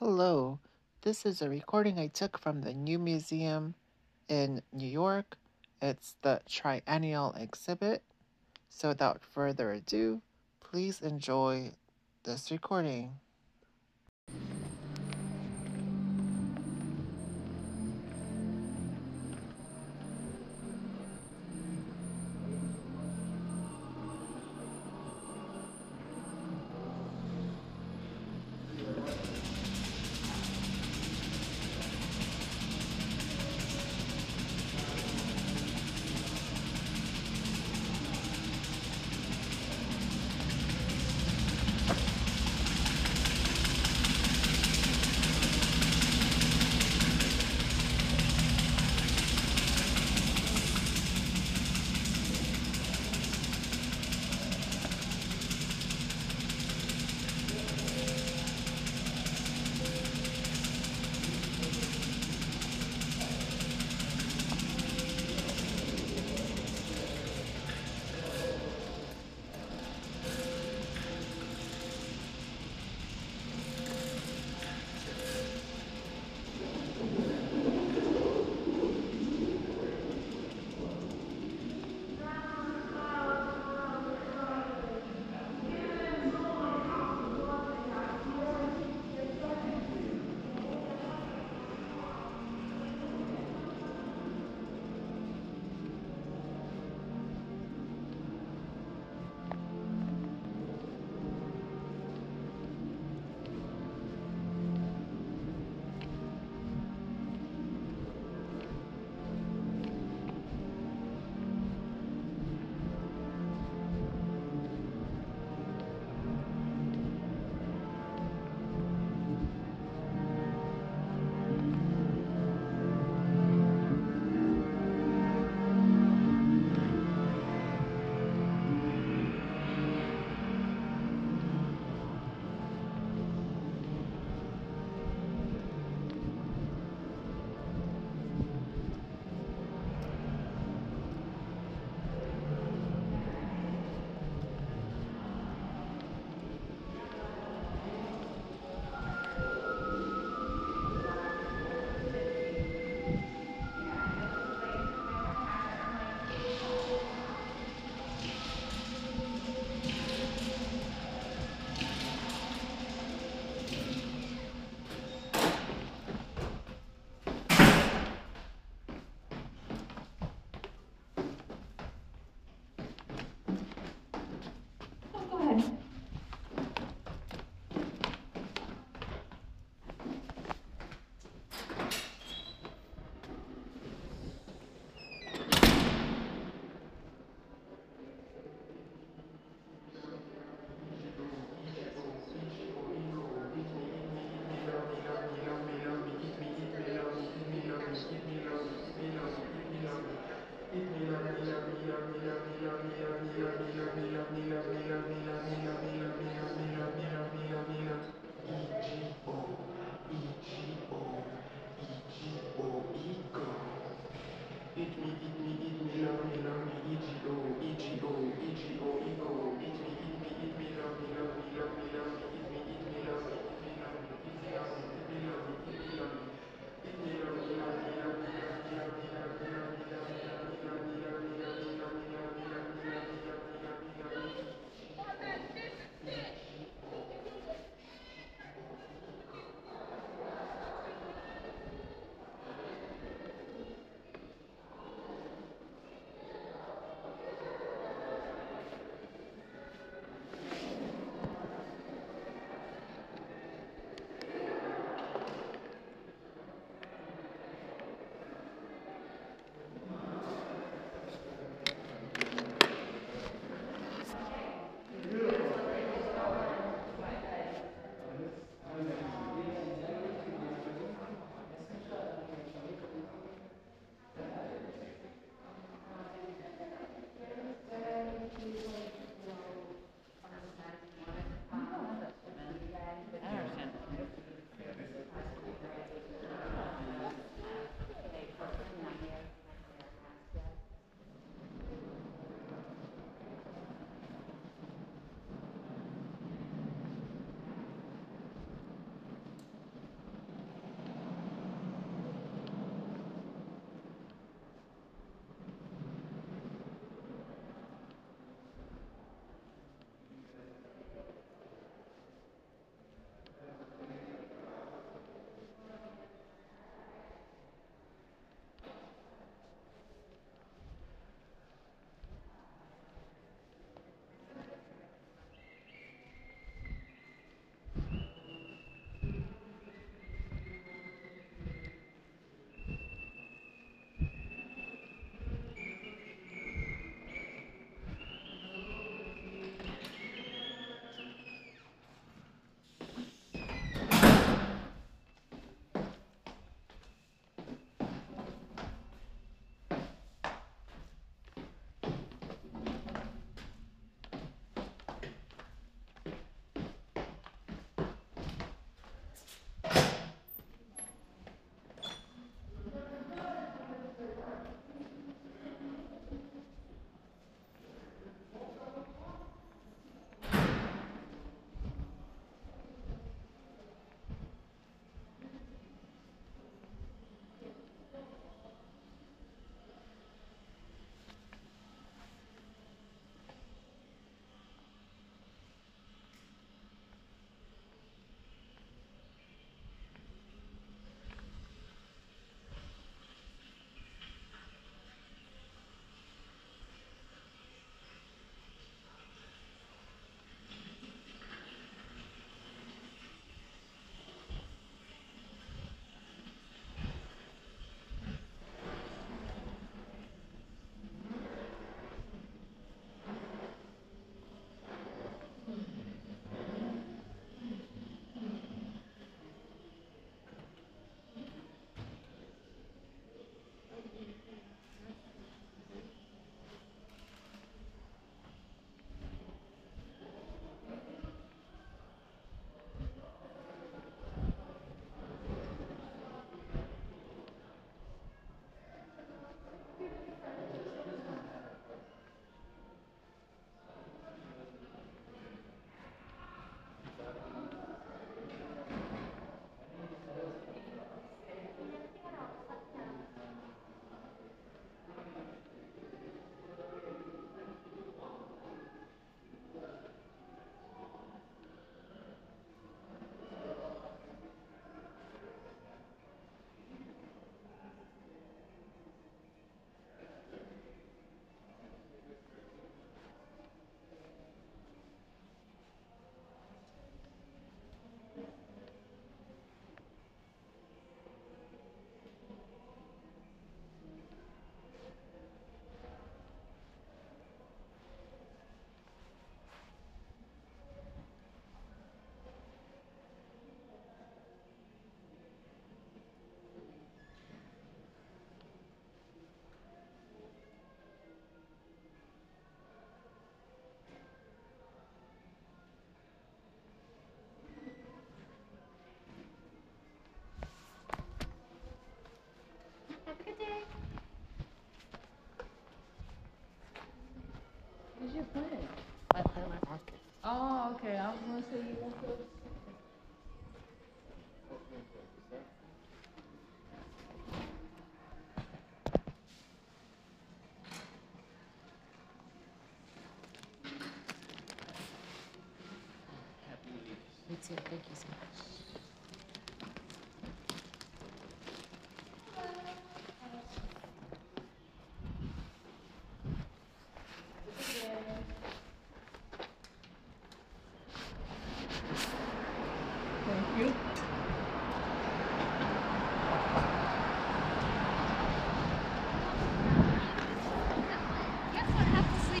Hello, this is a recording I took from the New Museum in New York. It's the Triennial exhibit. So, without further ado, please enjoy this recording. Your plan? I put it in my pocket. Oh, okay, I was gonna say you want to. Me too. Thank you so much.